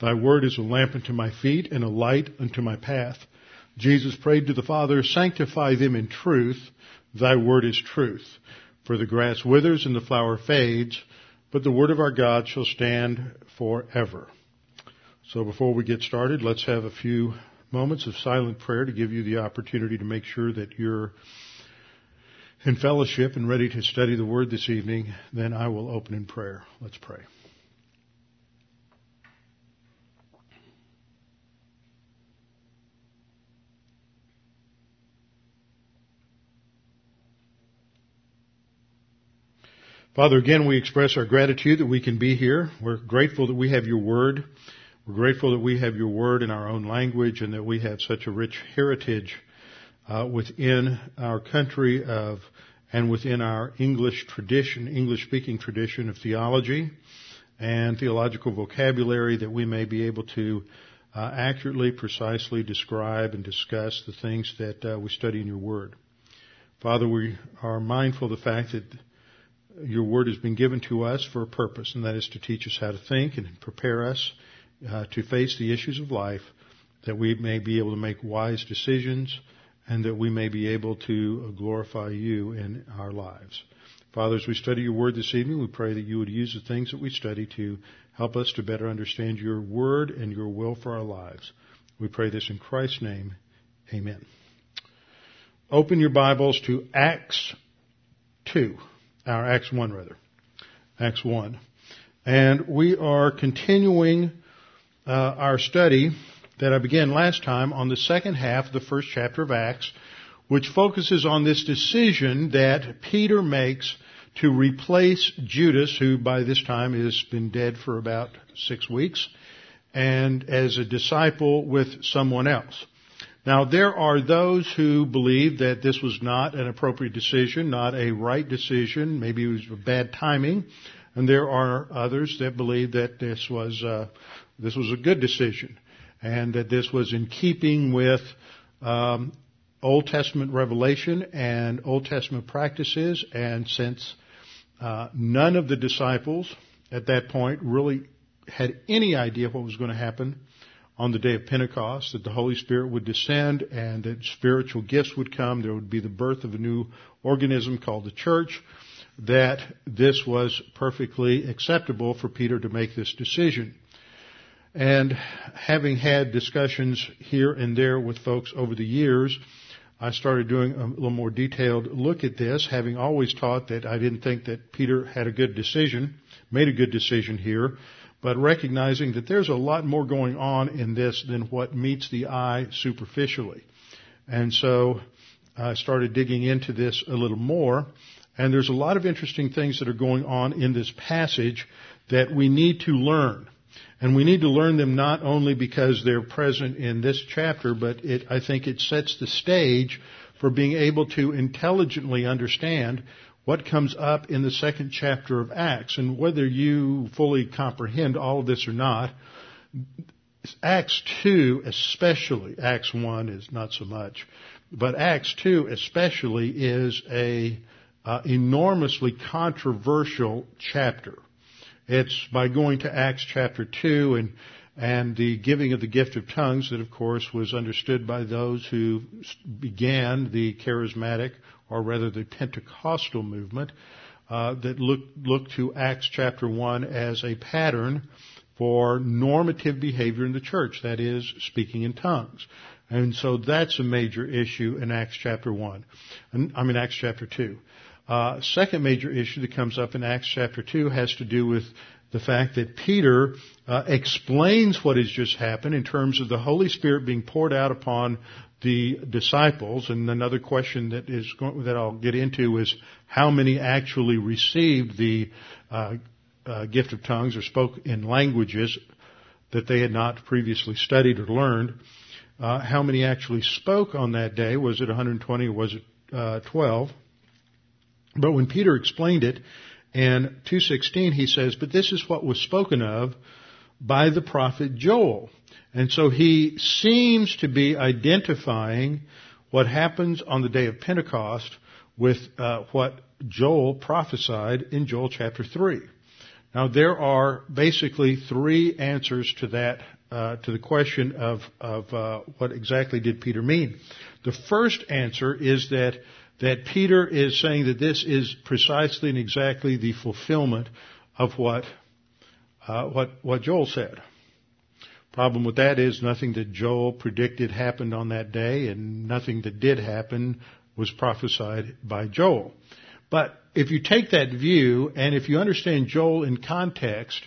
Thy word is a lamp unto my feet and a light unto my path. Jesus prayed to the Father, sanctify them in truth. Thy word is truth. For the grass withers and the flower fades, but the word of our God shall stand forever. So before we get started, let's have a few moments of silent prayer to give you the opportunity to make sure that you're in fellowship and ready to study the word this evening. Then I will open in prayer. Let's pray. Father, again, we express our gratitude that we can be here. We're grateful that we have your word. We're grateful that we have your word in our own language and that we have such a rich heritage uh, within our country of and within our English tradition, English speaking tradition of theology and theological vocabulary that we may be able to uh, accurately, precisely describe and discuss the things that uh, we study in your word. Father, we are mindful of the fact that your word has been given to us for a purpose, and that is to teach us how to think and prepare us uh, to face the issues of life, that we may be able to make wise decisions, and that we may be able to glorify you in our lives. Father, as we study your word this evening, we pray that you would use the things that we study to help us to better understand your word and your will for our lives. We pray this in Christ's name. Amen. Open your Bibles to Acts 2 our Acts 1 rather. Acts 1. And we are continuing uh, our study that I began last time on the second half of the first chapter of Acts, which focuses on this decision that Peter makes to replace Judas, who by this time has been dead for about six weeks, and as a disciple with someone else. Now, there are those who believe that this was not an appropriate decision, not a right decision, maybe it was bad timing, and there are others that believe that this was uh, this was a good decision, and that this was in keeping with um, Old Testament revelation and Old Testament practices, and since uh, none of the disciples at that point really had any idea what was going to happen on the day of Pentecost, that the Holy Spirit would descend and that spiritual gifts would come. There would be the birth of a new organism called the church, that this was perfectly acceptable for Peter to make this decision. And having had discussions here and there with folks over the years, I started doing a little more detailed look at this, having always taught that I didn't think that Peter had a good decision, made a good decision here, but recognizing that there's a lot more going on in this than what meets the eye superficially. And so I started digging into this a little more, and there's a lot of interesting things that are going on in this passage that we need to learn. And we need to learn them not only because they're present in this chapter, but it, I think it sets the stage for being able to intelligently understand what comes up in the second chapter of Acts. And whether you fully comprehend all of this or not, Acts 2 especially, Acts 1 is not so much, but Acts 2 especially is a uh, enormously controversial chapter. It's by going to Acts chapter 2 and and the giving of the gift of tongues that of course was understood by those who began the charismatic or rather the Pentecostal movement, uh, that looked look to Acts chapter 1 as a pattern for normative behavior in the church, that is, speaking in tongues. And so that's a major issue in Acts chapter 1. I mean, Acts chapter 2. Uh, second major issue that comes up in Acts chapter 2 has to do with the fact that Peter uh, explains what has just happened in terms of the Holy Spirit being poured out upon the disciples. And another question that is that I'll get into is how many actually received the uh, uh, gift of tongues or spoke in languages that they had not previously studied or learned. Uh, how many actually spoke on that day? Was it 120 or was it uh, 12? But when Peter explained it in 216, he says, "But this is what was spoken of by the prophet Joel." And so he seems to be identifying what happens on the day of Pentecost with uh, what Joel prophesied in Joel chapter 3. Now there are basically three answers to that, uh, to the question of, of uh, what exactly did Peter mean. The first answer is that that Peter is saying that this is precisely and exactly the fulfillment of what uh, what what Joel said. Problem with that is nothing that Joel predicted happened on that day, and nothing that did happen was prophesied by Joel. But if you take that view, and if you understand Joel in context,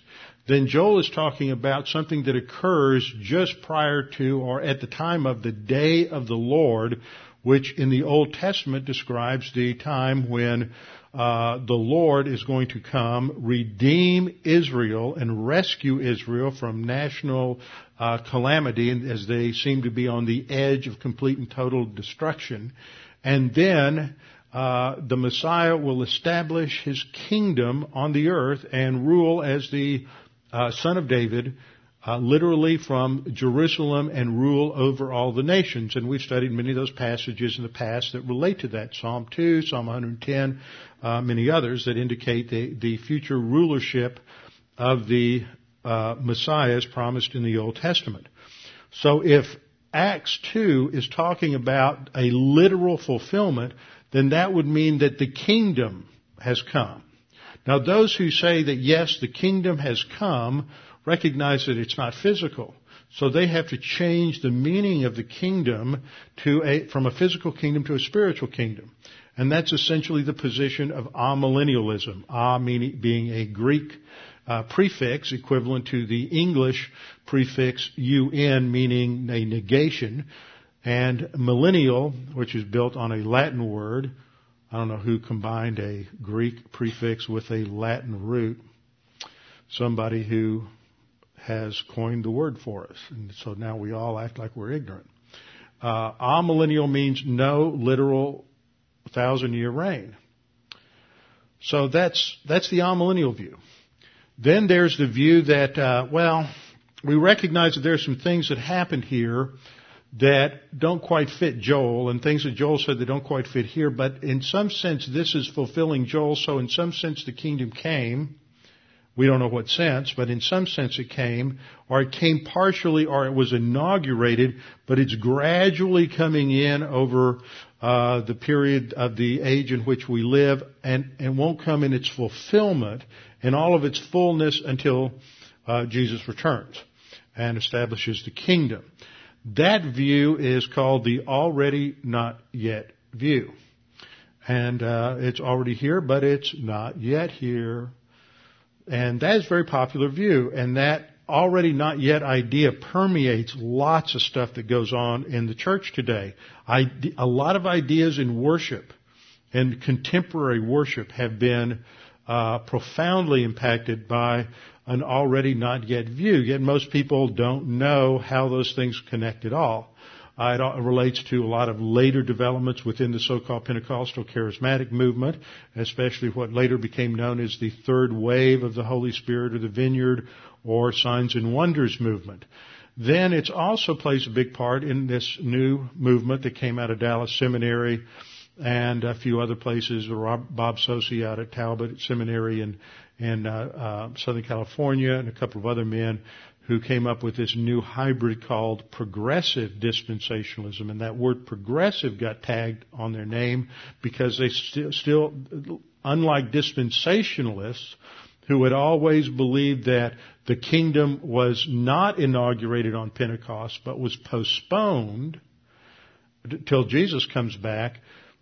then Joel is talking about something that occurs just prior to or at the time of the day of the Lord, which in the Old Testament describes the time when uh, the Lord is going to come, redeem Israel, and rescue Israel from national uh, calamity as they seem to be on the edge of complete and total destruction. And then uh, the Messiah will establish his kingdom on the earth and rule as the uh, son of David uh, literally from Jerusalem and rule over all the nations. And we've studied many of those passages in the past that relate to that. Psalm 2, Psalm 110, uh, many others that indicate the, the future rulership of the uh, Messiah as promised in the Old Testament. So if Acts 2 is talking about a literal fulfillment, then that would mean that the kingdom has come. Now those who say that yes, the kingdom has come recognize that it's not physical. So they have to change the meaning of the kingdom to a, from a physical kingdom to a spiritual kingdom. And that's essentially the position of amillennialism. A meaning, being a Greek uh, prefix equivalent to the English prefix un meaning a negation. And millennial, which is built on a Latin word. I don't know who combined a Greek prefix with a Latin root. Somebody who has coined the word for us. And so now we all act like we're ignorant. Uh, amillennial means no literal thousand year reign. So that's, that's the amillennial view. Then there's the view that, uh, well, we recognize that there are some things that happened here that don't quite fit Joel and things that Joel said that don't quite fit here, but in some sense this is fulfilling Joel, so in some sense the kingdom came. We don't know what sense, but in some sense it came, or it came partially, or it was inaugurated, but it's gradually coming in over uh, the period of the age in which we live, and, and won't come in its fulfillment in all of its fullness until uh, Jesus returns and establishes the kingdom. That view is called the already not yet view. And uh, it's already here, but it's not yet here. And that is a very popular view. And that already not yet idea permeates lots of stuff that goes on in the church today. I, a lot of ideas in worship and contemporary worship have been uh, profoundly impacted by an already not yet view. Yet most people don't know how those things connect at all. It relates to a lot of later developments within the so-called Pentecostal charismatic movement, especially what later became known as the third wave of the Holy Spirit or the vineyard or signs and wonders movement. Then it also plays a big part in this new movement that came out of Dallas Seminary and a few other places. Bob Saucy out at Talbot Seminary in, in uh, uh, Southern California and a couple of other men who came up with this new hybrid called progressive dispensationalism. And that word progressive got tagged on their name because they still, still unlike dispensationalists, who had always believed that the kingdom was not inaugurated on Pentecost, but was postponed till Jesus comes back,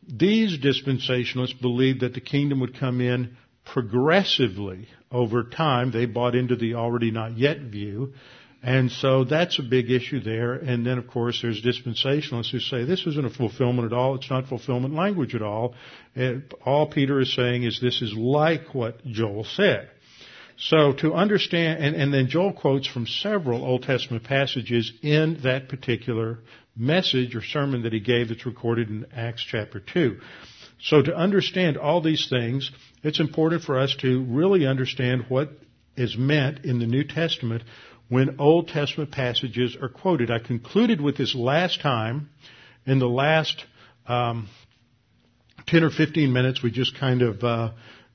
these dispensationalists believed that the kingdom would come in progressively over time. They bought into the already not yet view. And so that's a big issue there. And then, of course, there's dispensationalists who say this isn't a fulfillment at all. It's not fulfillment language at all. all Peter is saying is this is like what Joel said. So to understand, and, and then Joel quotes from several Old Testament passages in that particular message or sermon that he gave that's recorded in Acts chapter 2. So to understand all these things, it's important for us to really understand what is meant in the New Testament when Old Testament passages are quoted. I concluded with this last time in the last um, 10 or 15 minutes. We just kind of uh,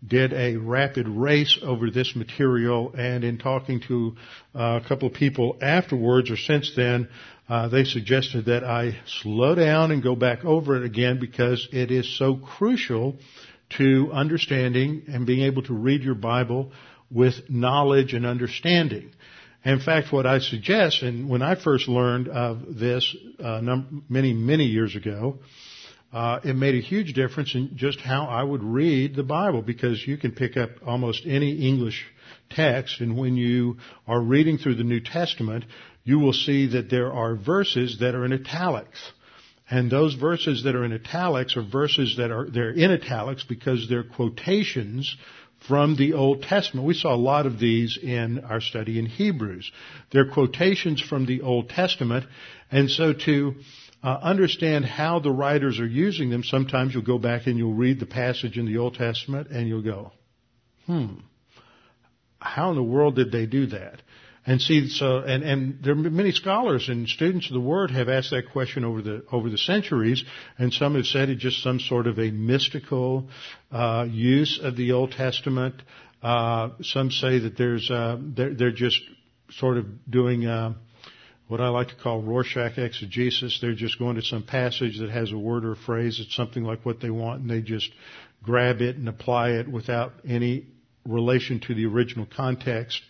did a rapid race over this material, and in talking to uh, a couple of people afterwards or since then, uh, they suggested that I slow down and go back over it again because it is so crucial to understanding and being able to read your Bible with knowledge and understanding. In fact, what I suggest, and when I first learned of this uh, num- many, many years ago, uh, it made a huge difference in just how I would read the Bible because you can pick up almost any English text and when you are reading through the New Testament, you will see that there are verses that are in italics. And those verses that are in italics are verses that are, they're in italics because they're quotations from the Old Testament. We saw a lot of these in our study in Hebrews. They're quotations from the Old Testament. And so to uh, understand how the writers are using them, sometimes you'll go back and you'll read the passage in the Old Testament and you'll go, hmm, how in the world did they do that? And see, so, and, and there are many scholars and students of the Word have asked that question over the, over the centuries, and some have said it's just some sort of a mystical, uh, use of the Old Testament. Uh, some say that there's, uh, they're, they're just sort of doing, uh, what I like to call Rorschach exegesis. They're just going to some passage that has a word or a phrase. It's something like what they want and they just grab it and apply it without any relation to the original context.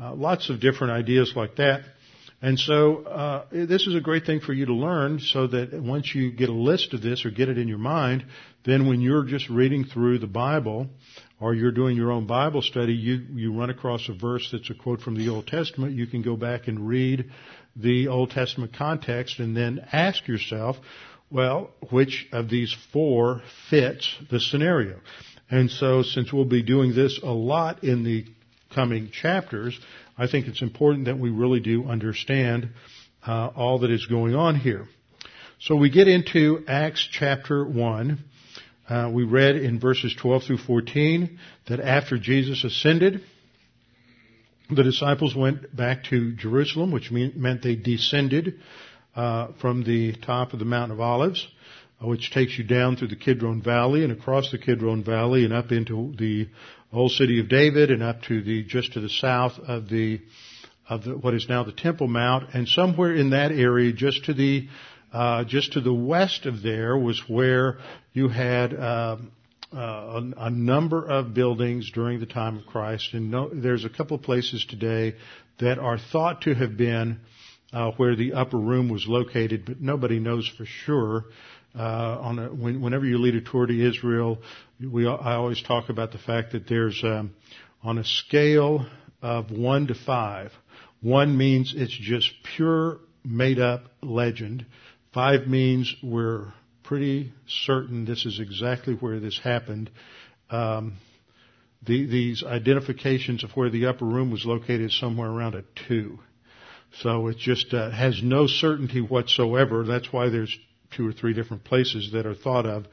Uh, lots of different ideas like that. And so uh, this is a great thing for you to learn so that once you get a list of this or get it in your mind, then when you're just reading through the Bible or you're doing your own Bible study, you, you run across a verse that's a quote from the Old Testament, you can go back and read the Old Testament context and then ask yourself, well, which of these four fits the scenario? And so since we'll be doing this a lot in the coming chapters, I think it's important that we really do understand uh, all that is going on here. So we get into Acts chapter 1. Uh, we read in verses 12 through 14 that after Jesus ascended, the disciples went back to Jerusalem, which mean, meant they descended uh, from the top of the Mount of Olives, which takes you down through the Kidron Valley and across the Kidron Valley and up into the old city of David and up to the just to the south of the of the, what is now the Temple Mount, and somewhere in that area, just to the uh, just to the west of there, was where you had. Um, uh, a, a, number of buildings during the time of Christ, and no, there's a couple of places today that are thought to have been uh, where the upper room was located, but nobody knows for sure. Uh, on a, when, whenever you lead a tour to Israel, we I always talk about the fact that there's um, on a scale of one to five. One means it's just pure made up legend. Five means we're pretty certain this is exactly where this happened. Um, the, these identifications of where the upper room was located somewhere around a two. So it just uh, has no certainty whatsoever. That's why there's two or three different places that are thought of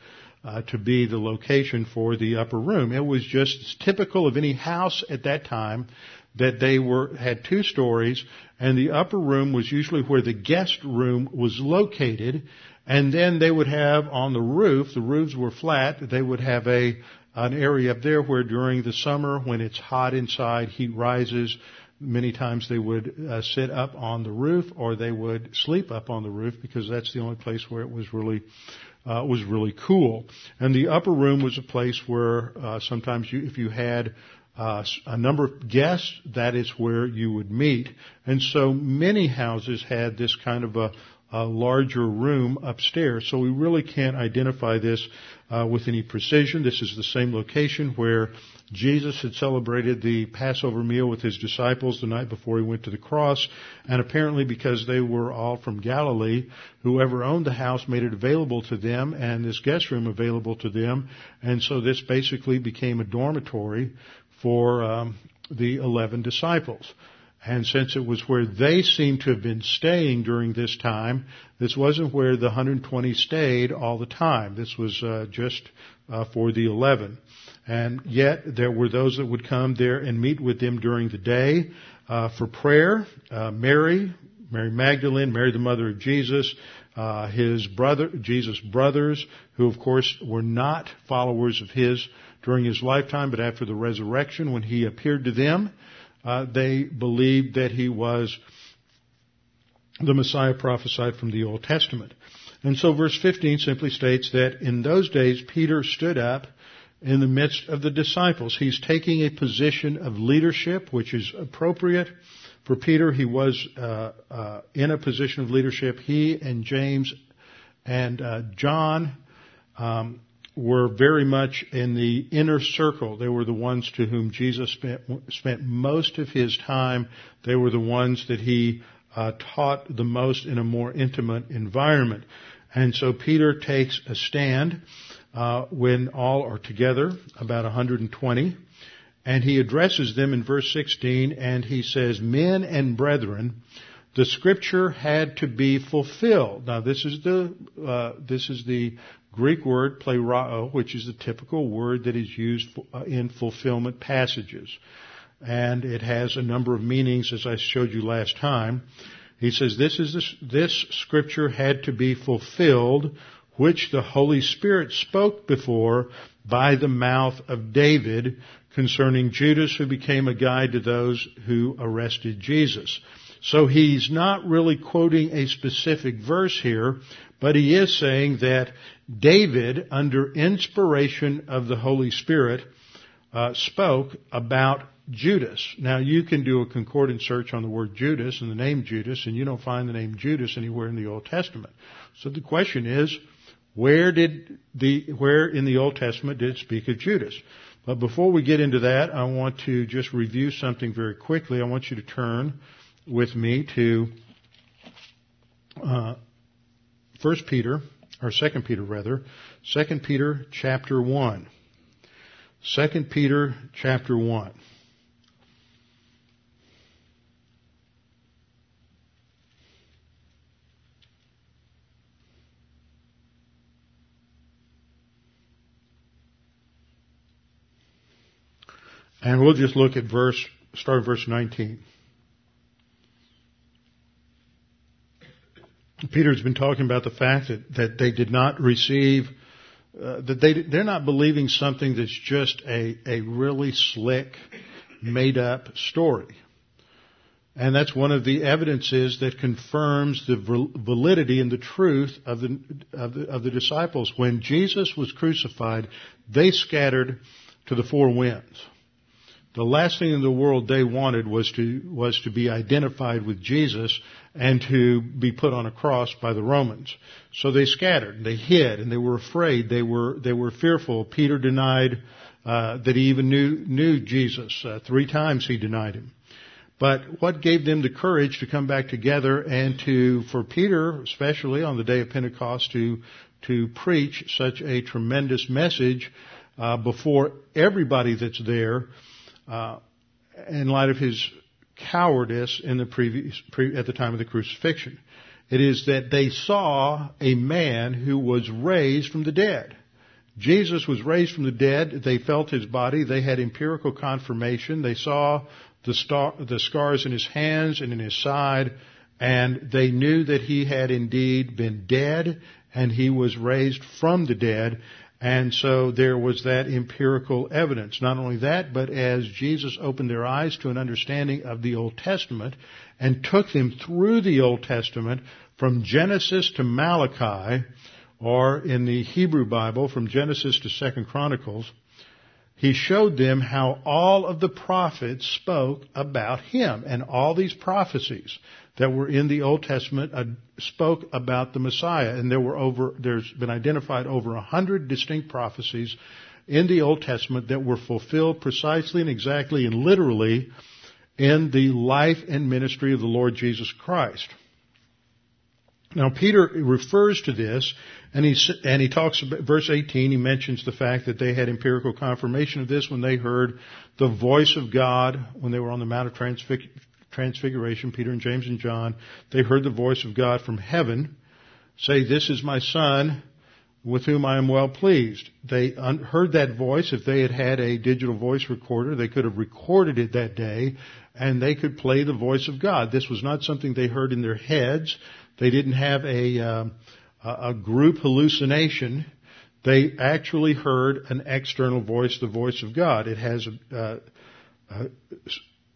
uh, to be the location for the upper room. It was just typical of any house at that time that they were had two stories, and the upper room was usually where the guest room was located, and then they would have on the roof, the roofs were flat, they would have a, an area up there where during the summer when it's hot inside, heat rises, many times they would uh, sit up on the roof or they would sleep up on the roof because that's the only place where it was really uh, was really cool. And the upper room was a place where uh, sometimes you, if you had uh, a number of guests, that is where you would meet. And so many houses had this kind of a, a larger room upstairs. So we really can't identify this uh, with any precision. This is the same location where Jesus had celebrated the Passover meal with his disciples the night before he went to the cross. And apparently because they were all from Galilee, whoever owned the house made it available to them and this guest room available to them. And so this basically became a dormitory for um, the 11 disciples. And since it was where they seemed to have been staying during this time, this wasn't where the 120 stayed all the time. This was uh, just uh, for the 11. And yet there were those that would come there and meet with them during the day uh, for prayer. Uh, Mary, Mary Magdalene, Mary the mother of Jesus, uh, his brother, Jesus' brothers, who of course were not followers of his during his lifetime, but after the resurrection, when he appeared to them, uh, they believed that he was the Messiah prophesied from the Old Testament. And so verse 15 simply states that in those days Peter stood up in the midst of the disciples. He's taking a position of leadership, which is appropriate. For Peter, he was uh, uh, in a position of leadership. He and James and uh, John um, were very much in the inner circle. They were the ones to whom Jesus spent, spent most of his time. They were the ones that he uh, taught the most in a more intimate environment. And so Peter takes a stand uh, when all are together, about 120, and he addresses them in verse 16, and he says, "Men and brethren." the scripture had to be fulfilled. Now this is the uh, this is the Greek word pleroo, which is the typical word that is used uh, in fulfillment passages. And it has a number of meanings as I showed you last time. He says this is this, this scripture had to be fulfilled which the Holy Spirit spoke before by the mouth of David concerning Judas who became a guide to those who arrested Jesus. So he's not really quoting a specific verse here, but he is saying that David, under inspiration of the Holy Spirit, uh, spoke about Judas. Now you can do a concordance search on the word Judas and the name Judas, and you don't find the name Judas anywhere in the Old Testament. So the question is, where did the where in the Old Testament did it speak of Judas? But before we get into that, I want to just review something very quickly. I want you to turn with me to uh, First Peter, or Second Peter rather, Second Peter chapter one. Second Peter chapter one. And we'll just look at verse, start verse 19. Peter's been talking about the fact that, that they did not receive, uh, that they, they're not believing something that's just a, a really slick, made up story. And that's one of the evidences that confirms the validity and the truth of the, of the, of the disciples. When Jesus was crucified, they scattered to the four winds. The last thing in the world they wanted was to, was to be identified with Jesus and to be put on a cross by the Romans. So they scattered, they hid, and they were afraid, they were, they were fearful. Peter denied, uh, that he even knew, knew Jesus. Uh, three times he denied him. But what gave them the courage to come back together and to, for Peter, especially on the day of Pentecost, to, to preach such a tremendous message, uh, before everybody that's there, uh, in light of his cowardice in the previous, pre, at the time of the crucifixion. It is that they saw a man who was raised from the dead. Jesus was raised from the dead. They felt his body. They had empirical confirmation. They saw the, star, the scars in his hands and in his side, and they knew that he had indeed been dead and he was raised from the dead. And so there was that empirical evidence. Not only that, but as Jesus opened their eyes to an understanding of the Old Testament and took them through the Old Testament from Genesis to Malachi, or in the Hebrew Bible from Genesis to Second Chronicles, he showed them how all of the prophets spoke about him and all these prophecies that were in the Old Testament uh, spoke about the Messiah, and there were over there's been identified over a hundred distinct prophecies in the Old Testament that were fulfilled precisely and exactly and literally in the life and ministry of the Lord Jesus Christ. Now Peter refers to this, and he and he talks about verse 18. He mentions the fact that they had empirical confirmation of this when they heard the voice of God when they were on the Mount of Transfig- Transfiguration. Peter and James and John they heard the voice of God from heaven say, "This is my son." With whom I am well pleased. They un- heard that voice. If they had had a digital voice recorder, they could have recorded it that day and they could play the voice of God. This was not something they heard in their heads. They didn't have a, uh, a group hallucination. They actually heard an external voice, the voice of God. It has a, a,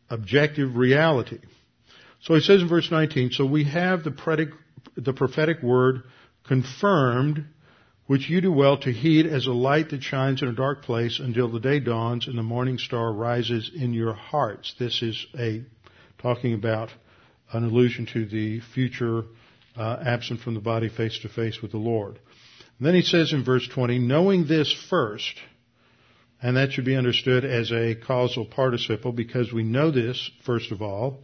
objective reality. So he says in verse 19, so we have the, predic, the prophetic word confirmed, which you do well to heed as a light that shines in a dark place until the day dawns and the morning star rises in your hearts. This is a talking about an allusion to the future uh, absent from the body face to face with the Lord. And then he says in verse 20, knowing this first, and that should be understood as a causal participle because we know this, first of all,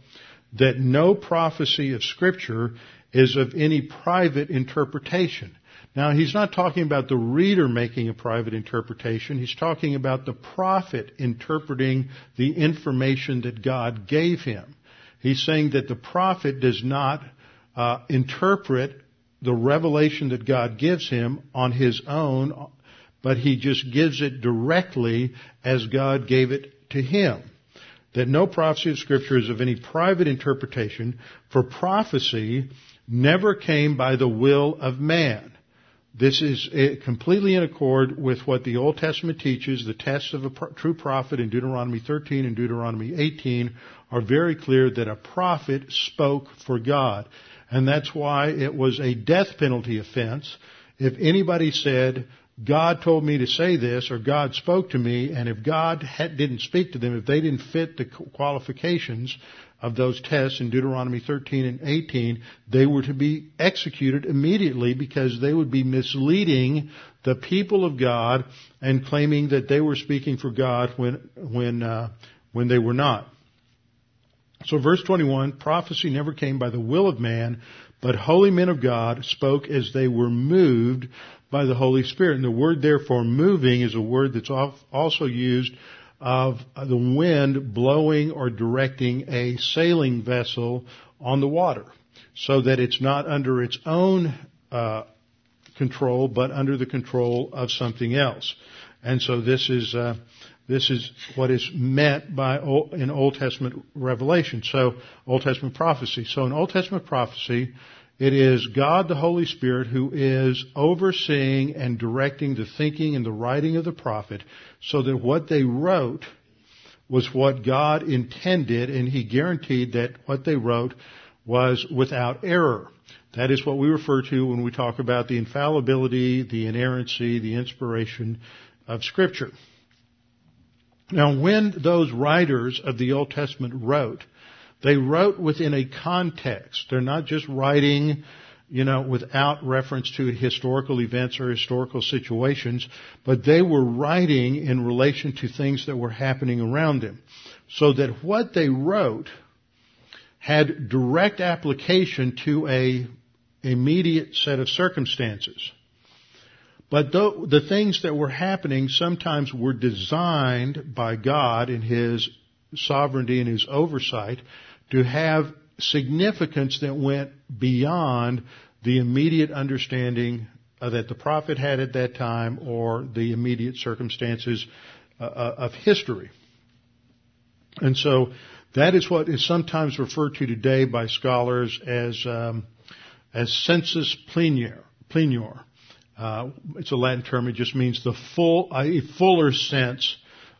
that no prophecy of scripture is of any private interpretation. Now, he's not talking about the reader making a private interpretation. He's talking about the prophet interpreting the information that God gave him. He's saying that the prophet does not uh, interpret the revelation that God gives him on his own, but he just gives it directly as God gave it to him. That no prophecy of Scripture is of any private interpretation, for prophecy never came by the will of man. This is uh, completely in accord with what the Old Testament teaches. The tests of a true prophet in Deuteronomy 13 and Deuteronomy 18 are very clear that a prophet spoke for God. And that's why it was a death penalty offense. If anybody said, God told me to say this, or God spoke to me, and if God had, didn't speak to them, if they didn't fit the qualifications of those tests in Deuteronomy 13 and 18, they were to be executed immediately because they would be misleading the people of God and claiming that they were speaking for God when when uh, when they were not. So verse 21, prophecy never came by the will of man, but holy men of God spoke as they were moved by the Holy Spirit. And the word therefore moving is a word that's also used of the wind blowing or directing a sailing vessel on the water so that it's not under its own uh, control but under the control of something else. And so this is uh, this is what is meant by in Old Testament revelation. So Old Testament prophecy. So in Old Testament prophecy, it is God the Holy Spirit who is overseeing and directing the thinking and the writing of the prophet so that what they wrote was what God intended and he guaranteed that what they wrote was without error. That is what we refer to when we talk about the infallibility, the inerrancy, the inspiration of scripture. Now, when those writers of the Old Testament wrote, they wrote within a context. They're not just writing, you know, without reference to historical events or historical situations, but they were writing in relation to things that were happening around them. So that what they wrote had direct application to a immediate set of circumstances. But the things that were happening sometimes were designed by God in His sovereignty and His oversight to have significance that went beyond the immediate understanding uh, that the prophet had at that time or the immediate circumstances uh, uh of history. And so that is what is sometimes referred to today by scholars as um, as sensus plenior. plenior. Uh, it's a Latin term. It just means the full, a fuller sense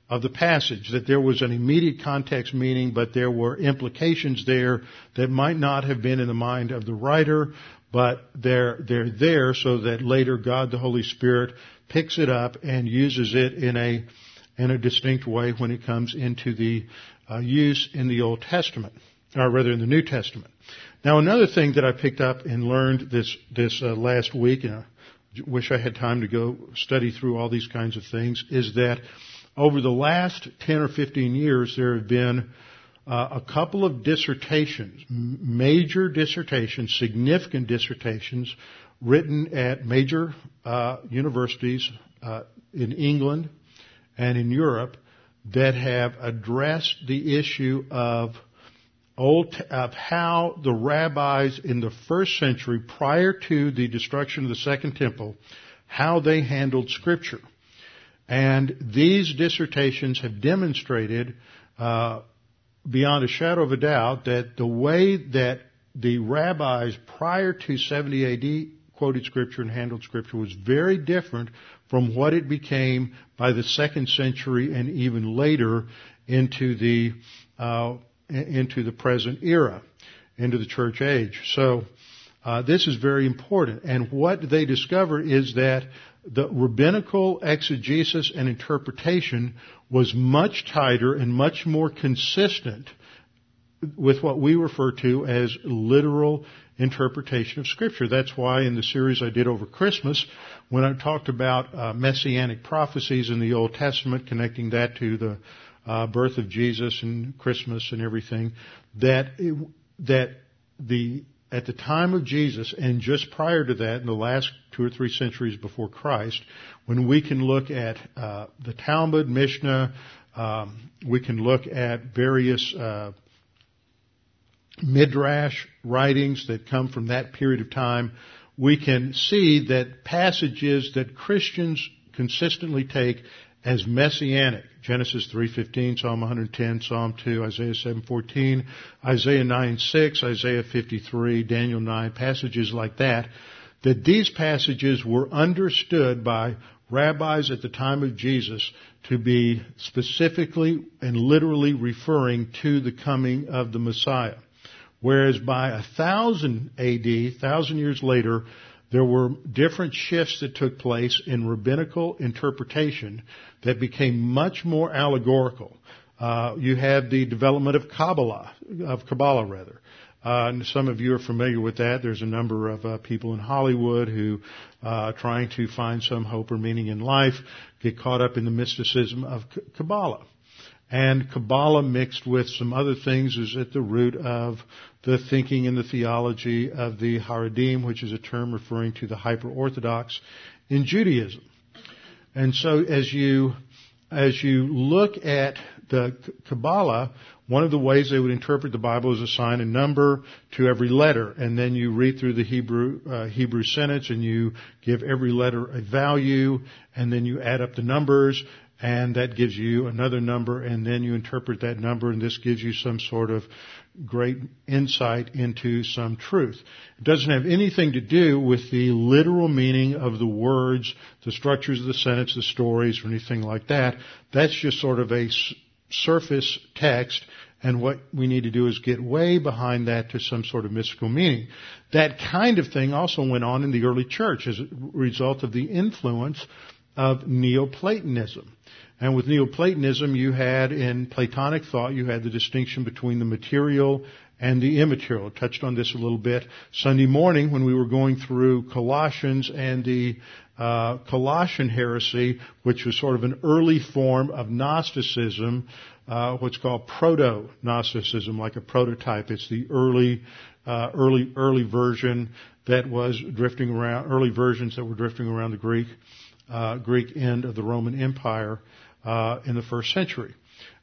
of the passage. That there was an immediate context meaning, but there were implications there that might not have been in the mind of the writer, but they're they're there so that later God, the Holy Spirit, picks it up and uses it in a in a distinct way when it comes into the uh, use in the Old Testament, or rather in the New Testament. Now, another thing that I picked up and learned this this uh, last week, and wish I had time to go study through all these kinds of things, is that over the last 10 or 15 years there have been uh, a couple of dissertations, major dissertations, significant dissertations, written at major uh, universities uh, in England and in Europe that have addressed the issue of of how the rabbis in the first century prior to the destruction of the second temple how they handled scripture. And these dissertations have demonstrated uh, beyond a shadow of a doubt that the way that the rabbis prior to 70 AD quoted scripture and handled scripture was very different from what it became by the second century and even later into the uh, into the present era, into the church age. So uh, this is very important. And what they discover is that the rabbinical exegesis and interpretation was much tighter and much more consistent with what we refer to as literal interpretation of Scripture. That's why in the series I did over Christmas, when I talked about uh, messianic prophecies in the Old Testament, connecting that to the uh, birth of Jesus and Christmas and everything, that it, that the at the time of Jesus and just prior to that, in the last two or three centuries before Christ, when we can look at uh, the Talmud, Mishnah, um, we can look at various uh, midrash writings that come from that period of time, we can see that passages that Christians consistently take as messianic. Genesis 3:15, Psalm 110, Psalm 2, Isaiah 7:14, Isaiah 9:6, Isaiah 53, Daniel 9, passages like that, that these passages were understood by rabbis at the time of Jesus to be specifically and literally referring to the coming of the Messiah. Whereas by thousand AD, thousand years later, there were different shifts that took place in rabbinical interpretation that became much more allegorical. Uh, you had the development of Kabbalah, of Kabbalah rather. Uh, and some of you are familiar with that. There's a number of uh, people in Hollywood who, uh, trying to find some hope or meaning in life, get caught up in the mysticism of Kabbalah. And Kabbalah mixed with some other things is at the root of the thinking and the theology of the Haredim, which is a term referring to the hyper-Orthodox in Judaism. And so as you, as you look at the Kabbalah, one of the ways they would interpret the Bible is assign a number to every letter, and then you read through the Hebrew uh, Hebrew sentence, and you give every letter a value, and then you add up the numbers, and that gives you another number, and then you interpret that number, and this gives you some sort of great insight into some truth. It doesn't have anything to do with the literal meaning of the words, the structures of the sentence, the stories, or anything like that. That's just sort of a surface text, and what we need to do is get way behind that to some sort of mystical meaning. That kind of thing also went on in the early church as a result of the influence of Neoplatonism. And with Neoplatonism, you had in Platonic thought, you had the distinction between the material and the immaterial. I touched on this a little bit Sunday morning when we were going through Colossians and the uh, Colossian heresy, which was sort of an early form of Gnosticism, uh, what's called proto-Gnosticism, like a prototype. It's the early, uh, early, early version that was drifting around, early versions that were drifting around the Greek, uh, Greek end of the Roman Empire uh, in the first century.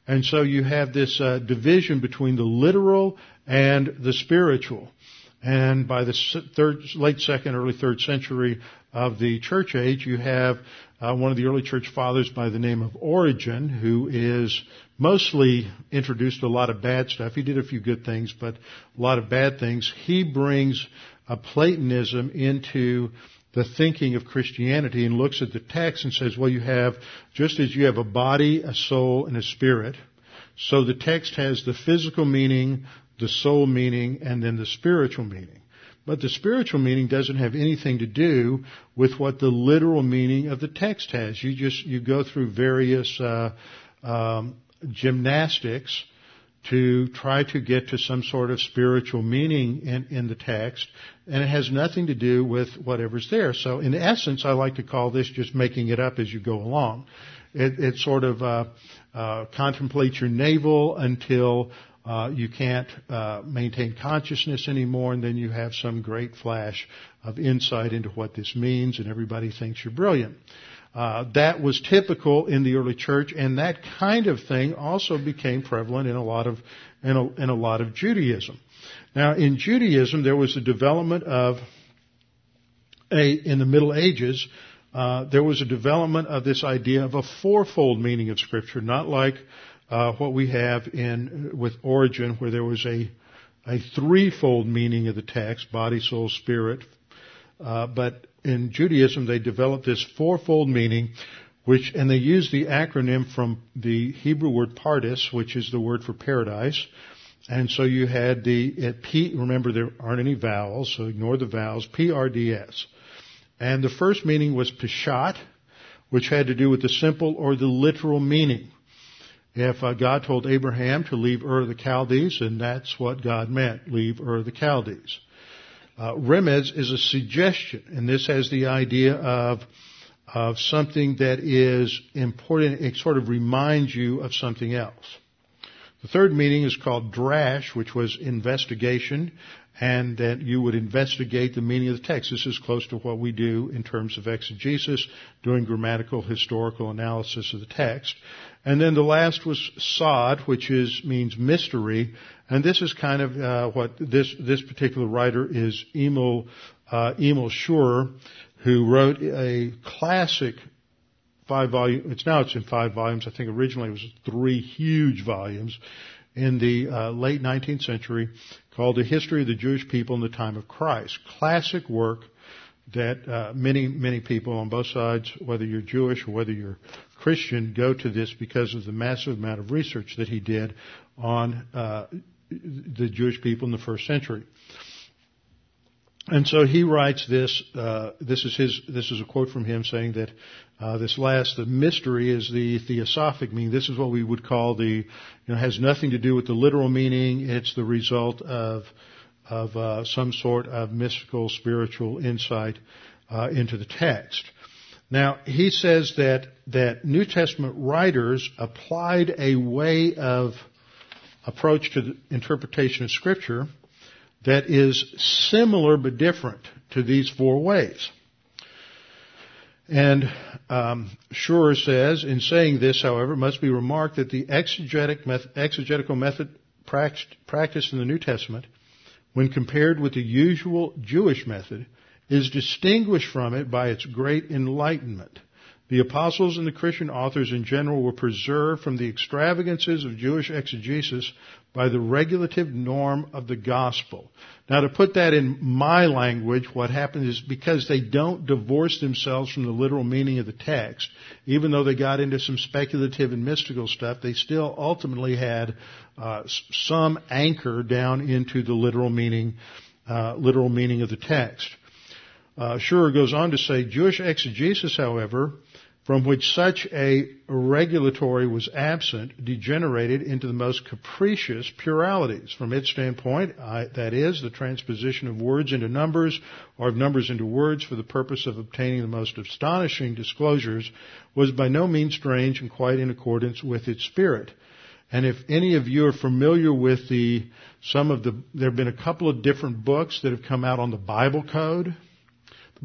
And so you have this uh, division between the literal and the spiritual. And by the third, late second, early third century of the church age, you have uh, one of the early church fathers by the name of Origen, who is mostly introduced a lot of bad stuff. He did a few good things, but a lot of bad things. He brings a Platonism into the thinking of Christianity and looks at the text and says, well, you have, just as you have a body, a soul, and a spirit, so the text has the physical meaning, the soul meaning, and then the spiritual meaning. But the spiritual meaning doesn't have anything to do with what the literal meaning of the text has. You just, you go through various, uh, um, gymnastics to try to get to some sort of spiritual meaning in, in the text, and it has nothing to do with whatever's there. So, in essence, I like to call this just making it up as you go along. It, it sort of uh, uh, contemplates your navel until uh, you can't uh, maintain consciousness anymore, and then you have some great flash of insight into what this means, and everybody thinks you're brilliant. Uh, that was typical in the early church, and that kind of thing also became prevalent in a lot of in a, in a lot of Judaism. Now, in Judaism, there was a development of a in the Middle Ages. Uh, there was a development of this idea of a fourfold meaning of Scripture, not like uh, what we have in with Origen, where there was a a threefold meaning of the text: body, soul, spirit. Uh, but in Judaism, they developed this fourfold meaning, which, and they use the acronym from the Hebrew word pardes, which is the word for paradise. And so you had the, at P, remember there aren't any vowels, so ignore the vowels, PRDS. And the first meaning was peshat, which had to do with the simple or the literal meaning. If uh, God told Abraham to leave Ur of the Chaldees, and that's what God meant, leave Ur of the Chaldees. Uh, remez is a suggestion, and this has the idea of of something that is important. It sort of reminds you of something else. The third meaning is called drash, which was investigation, and that you would investigate the meaning of the text. This is close to what we do in terms of exegesis, doing grammatical historical analysis of the text. And then the last was sod, which is means mystery, and this is kind of uh, what this this particular writer is Emil uh, Emil Schurer, who wrote a classic five volume. It's now it's in five volumes. I think originally it was three huge volumes in the uh, late 19th century called The History of the Jewish People in the Time of Christ. Classic work that uh, many many people on both sides, whether you're Jewish or whether you're Christian, go to this because of the massive amount of research that he did on uh, the Jewish people in the first century. And so he writes this. Uh, this is his. This is a quote from him saying that uh, this last, the mystery, is the theosophic meaning. This is what we would call the. You know, has nothing to do with the literal meaning. It's the result of of uh, some sort of mystical, spiritual insight uh, into the text. Now he says that that New Testament writers applied a way of approach to the interpretation of Scripture that is similar but different to these four ways. And um, Schurer says, in saying this, however, it must be remarked that the exegetic method, exegetical method practiced in the New Testament, when compared with the usual Jewish method, is distinguished from it by its great enlightenment. The apostles and the Christian authors in general were preserved from the extravagances of Jewish exegesis by the regulative norm of the gospel. Now to put that in my language, what happens is because they don't divorce themselves from the literal meaning of the text, even though they got into some speculative and mystical stuff, they still ultimately had uh, some anchor down into the literal meaning, uh, literal meaning of the text. Uh, Schurer goes on to say, Jewish exegesis, however, from which such a regulatory was absent, degenerated into the most capricious pluralities. From its standpoint, I, that is, the transposition of words into numbers, or of numbers into words for the purpose of obtaining the most astonishing disclosures, was by no means strange and quite in accordance with its spirit. And if any of you are familiar with the, some of the, there have been a couple of different books that have come out on the Bible code.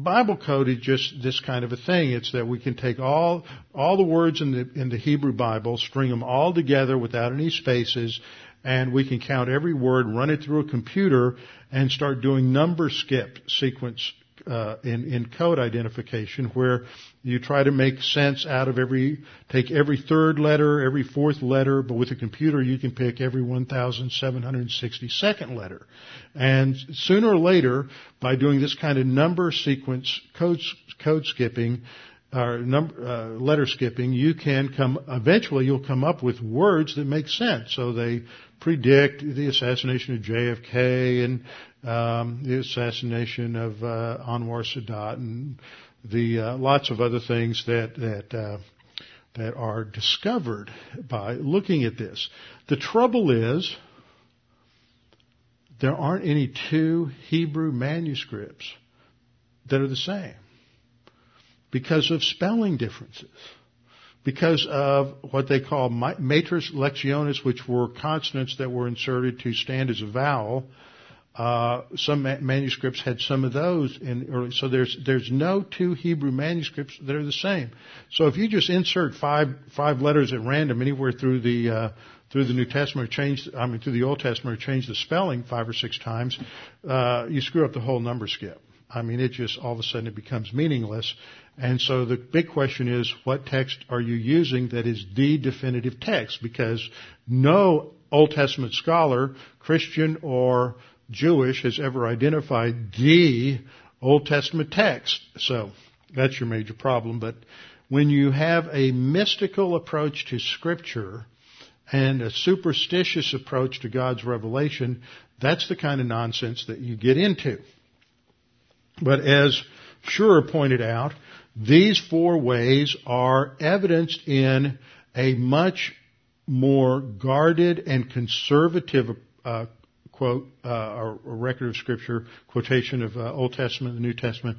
Bible code is just this kind of a thing. It's that we can take all all the words in the in the Hebrew Bible, string them all together without any spaces, and we can count every word, run it through a computer, and start doing number skip sequence uh, in, in code identification where you try to make sense out of every, take every third letter, every fourth letter, but with a computer you can pick every 1,762nd letter. And sooner or later, by doing this kind of number sequence code, code skipping, or number, uh, letter skipping, you can come, eventually you'll come up with words that make sense. So they predict the assassination of JFK and um, the assassination of uh, Anwar Sadat and the uh, lots of other things that that uh, that are discovered by looking at this. The trouble is there aren't any two Hebrew manuscripts that are the same because of spelling differences. because of what they call matres lectionis, which were consonants that were inserted to stand as a vowel. Uh, some ma- manuscripts had some of those in early, so there's there's no two Hebrew manuscripts that are the same. So if you just insert five five letters at random anywhere through the uh, through the New Testament, or change I mean through the Old Testament, or change the spelling five or six times, uh, you screw up the whole number skip. I mean, it just all of a sudden it becomes meaningless. And so the big question is, what text are you using that is the definitive text? Because no Old Testament scholar, Christian or Jewish, has ever identified the Old Testament text. So that's your major problem. But when you have a mystical approach to Scripture and a superstitious approach to God's revelation, that's the kind of nonsense that you get into. But as Schurer pointed out, these four ways are evidenced in a much more guarded and conservative uh, quote uh, or record of Scripture quotation of uh, Old Testament and New Testament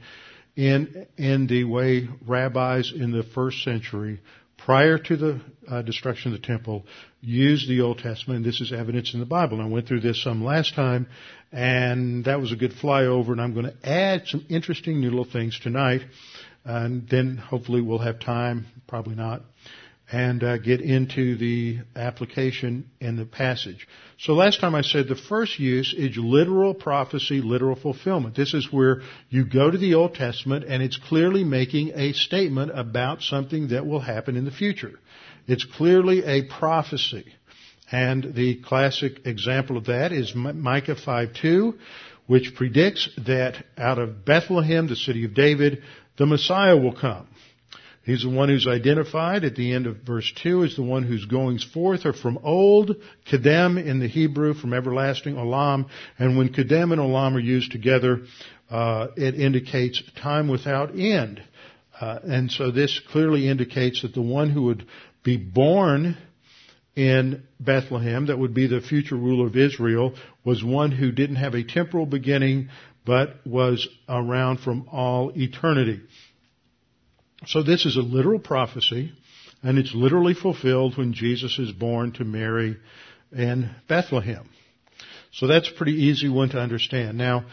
in in the way rabbis in the first century prior to the uh, destruction of the temple used the Old Testament. This is evidence in the Bible. And I went through this some last time, and that was a good flyover. And I'm going to add some interesting new little things tonight, and then hopefully we'll have time. Probably not. And uh, get into the application in the passage. So last time I said the first use is literal prophecy, literal fulfillment. This is where you go to the Old Testament and it's clearly making a statement about something that will happen in the future. It's clearly a prophecy. And the classic example of that is Micah 5:2, which predicts that out of Bethlehem, the city of David, the Messiah will come. He's the one who's identified at the end of verse 2 as the one whose goings forth are from old, Kedem in the Hebrew, from everlasting, Olam. And when Kedem and Olam are used together, uh, it indicates time without end. Uh, and so this clearly indicates that the one who would be born in Bethlehem, that would be the future ruler of Israel, was one who didn't have a temporal beginning, but was around from all eternity. So this is a literal prophecy, and it's literally fulfilled when Jesus is born to Mary in Bethlehem. So that's a pretty easy one to understand. Now,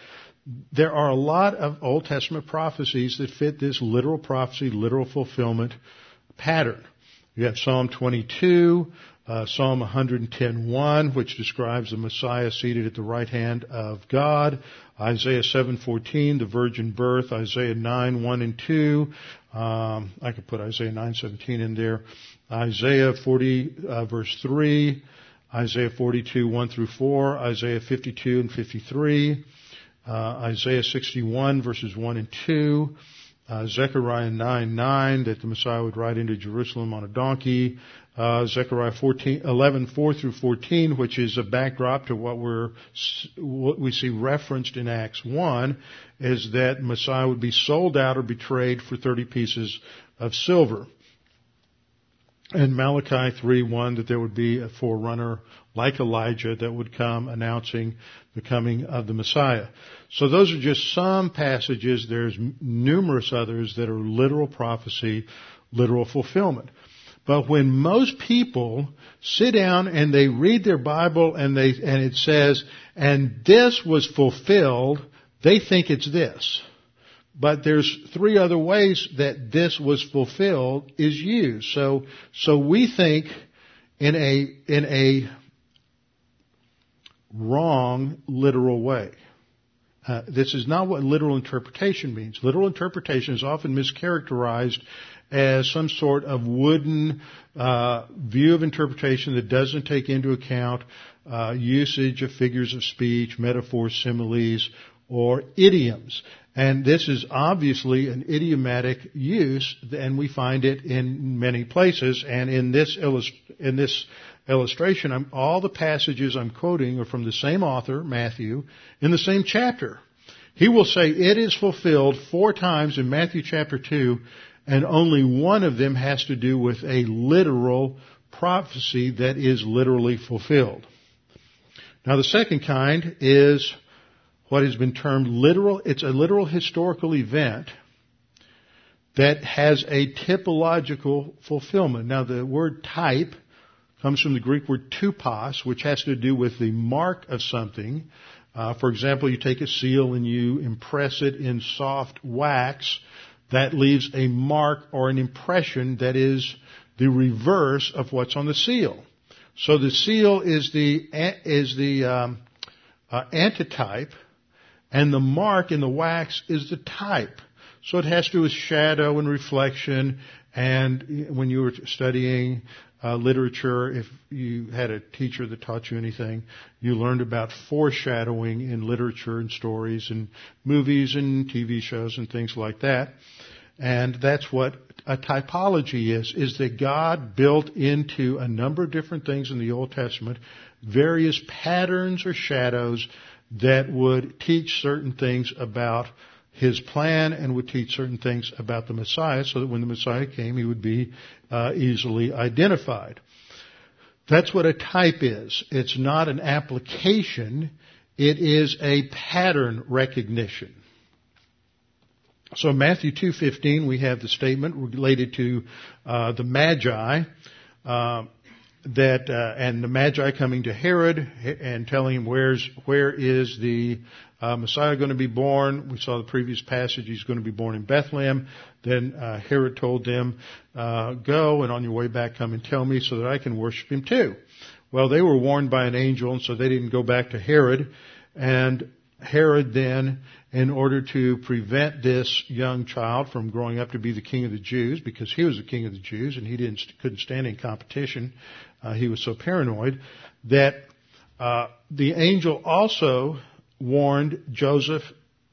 there are a lot of Old Testament prophecies that fit this literal prophecy, literal fulfillment pattern. You have Psalm 22, uh, Psalm 110:1, which describes the Messiah seated at the right hand of God. Isaiah 7:14, the virgin birth. Isaiah 9:1 and 2. Um, I could put Isaiah 9:17 in there. Isaiah 40 uh, verse 3. Isaiah 42:1 through 4. Isaiah 52 and 53. Uh, Isaiah 61 verses 1 and 2. Uh, Zechariah 9, 9, that the Messiah would ride into Jerusalem on a donkey. Uh, Zechariah 14, 11, 4 through 14, which is a backdrop to what we're, what we see referenced in Acts 1, is that Messiah would be sold out or betrayed for 30 pieces of silver. And Malachi 3:1 that there would be a forerunner like Elijah that would come announcing the coming of the Messiah. So those are just some passages. There's numerous others that are literal prophecy, literal fulfillment. But when most people sit down and they read their Bible and they, and it says, and this was fulfilled, they think it's this. But there's three other ways that this was fulfilled is used. So, so we think in a, in a wrong literal way. Uh, this is not what literal interpretation means. Literal interpretation is often mischaracterized as some sort of wooden uh, view of interpretation that doesn't take into account uh, usage of figures of speech, metaphors, similes, or idioms. And this is obviously an idiomatic use, and we find it in many places. And in this, illust- in this illustration, I'm, all the passages I'm quoting are from the same author, Matthew, in the same chapter. He will say it is fulfilled four times in Matthew chapter 2, and only one of them has to do with a literal prophecy that is literally fulfilled. Now the second kind is what has been termed literal, it's a literal historical event that has a typological fulfillment. Now the word type comes from the Greek word tupos, which has to do with the mark of something. Uh, for example, you take a seal and you impress it in soft wax. That leaves a mark or an impression that is the reverse of what's on the seal. So the seal is the is the um, uh, antitype, and the mark in the wax is the type. So it has to do with shadow and reflection. And when you were studying uh, literature, if you had a teacher that taught you anything, you learned about foreshadowing in literature and stories and movies and TV shows and things like that. And that's what a typology is, is that God built into a number of different things in the Old Testament various patterns or shadows that would teach certain things about his plan and would teach certain things about the Messiah so that when the Messiah came, he would be uh, easily identified. That's what a type is. It's not an application. It is a pattern recognition. So Matthew 2:15 we have the statement related to uh, the Magi uh, that uh, and the Magi coming to Herod and telling him where's where is the uh, Messiah going to be born. We saw the previous passage; he's going to be born in Bethlehem. Then uh, Herod told them, uh, "Go and on your way back, come and tell me, so that I can worship him too." Well, they were warned by an angel, and so they didn't go back to Herod. And Herod then, in order to prevent this young child from growing up to be the king of the Jews, because he was the king of the Jews and he didn't couldn't stand in competition, uh, he was so paranoid that uh, the angel also warned Joseph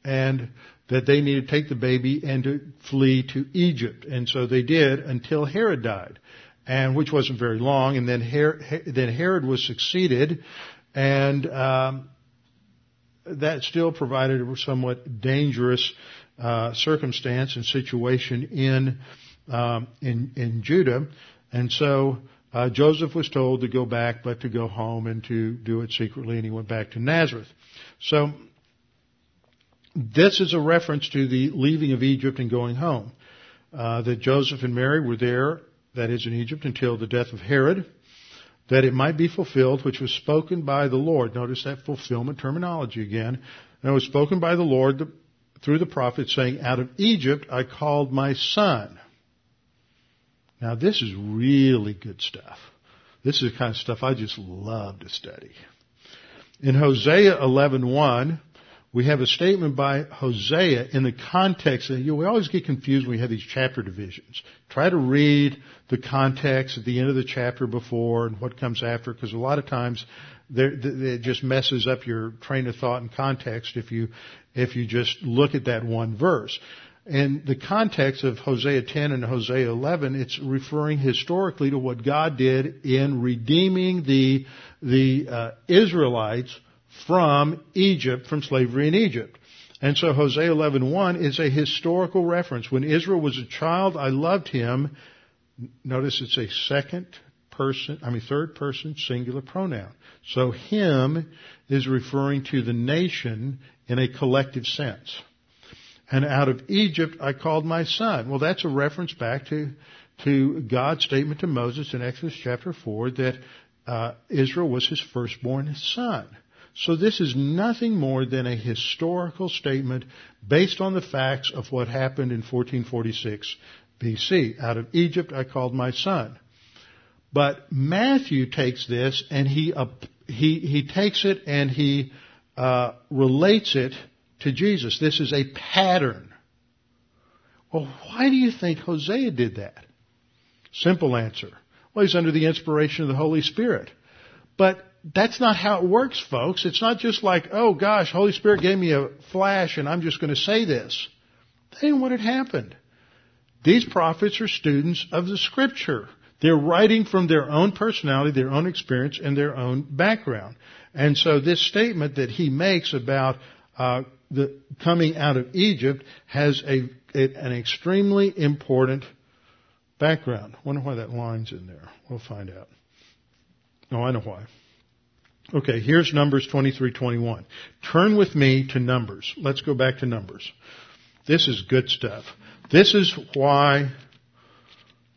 and that they needed to take the baby and to flee to Egypt. And so they did until Herod died, and which wasn't very long. And then Herod, then Herod was succeeded, and um, that still provided a somewhat dangerous uh, circumstance and situation in um, in in Judah. And so uh, Joseph was told to go back, but to go home and to do it secretly, and he went back to Nazareth. So, this is a reference to the leaving of Egypt and going home. Uh, that Joseph and Mary were there, that is in Egypt, until the death of Herod, that it might be fulfilled, which was spoken by the Lord. Notice that fulfillment terminology again. And it was spoken by the Lord through the prophet saying, out of Egypt I called my son. Now this is really good stuff. This is the kind of stuff I just love to study. In Hosea 11:1, we have a statement by Hosea in the context that you know, we always get confused when we have these chapter divisions. Try to read the context at the end of the chapter before and what comes after, because a lot of times it just messes up your train of thought and context if you if you just look at that one verse. In the context of Hosea 10 and Hosea 11, it's referring historically to what God did in redeeming the, the uh, Israelites from Egypt, from slavery in Egypt. And so Hosea 11:1 is a historical reference. When Israel was a child, I loved him. Notice it's a second person, I mean third person singular pronoun. So him is referring to the nation in a collective sense and out of Egypt I called my son. Well, that's a reference back to, to God's statement to Moses in Exodus chapter 4 that uh, Israel was his firstborn son. So this is nothing more than a historical statement based on the facts of what happened in 1446 BC. Out of Egypt I called my son. But Matthew takes this and he, uh, he, he takes it and he uh, relates it to Jesus. This is a pattern. Well, why do you think Hosea did that? Simple answer. Well, he's under the inspiration of the Holy Spirit. But that's not how it works, folks. It's not just like, oh gosh, Holy Spirit gave me a flash and I'm just going to say this. That what had happened. These prophets are students of the scripture. They're writing from their own personality, their own experience, and their own background. And so this statement that he makes about uh, the coming out of Egypt has a, an extremely important background. Wonder why that line's in there. We'll find out. Oh, I know why. Okay, here's Numbers 23:21. Turn with me to Numbers. Let's go back to Numbers. This is good stuff. This is why,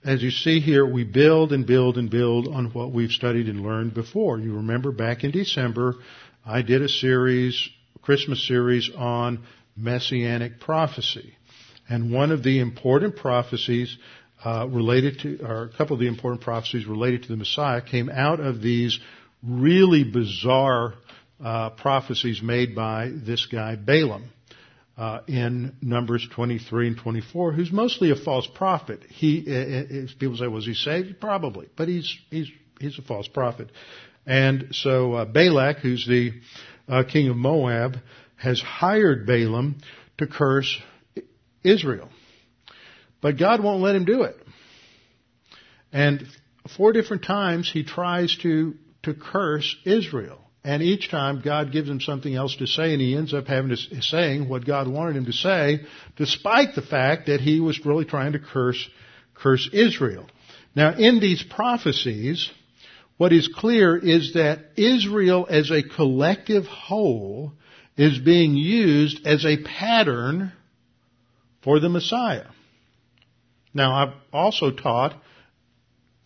as you see here, we build and build and build on what we've studied and learned before. You remember back in December, I did a series, Christmas series on messianic prophecy. And one of the important prophecies uh, related to, or a couple of the important prophecies related to the Messiah came out of these really bizarre uh, prophecies made by this guy Balaam uh, in Numbers 23 and 24, who's mostly a false prophet. He, uh, people say, was he saved? Probably, but he's he's he's a false prophet. And so uh, Balak, who's the uh, king of Moab, has hired Balaam to curse Israel. But God won't let him do it. And four different times he tries to, to curse Israel. And each time God gives him something else to say and he ends up having to saying what God wanted him to say, despite the fact that he was really trying to curse, curse Israel. Now in these prophecies, what is clear is that Israel as a collective whole is being used as a pattern for the Messiah. Now, I've also taught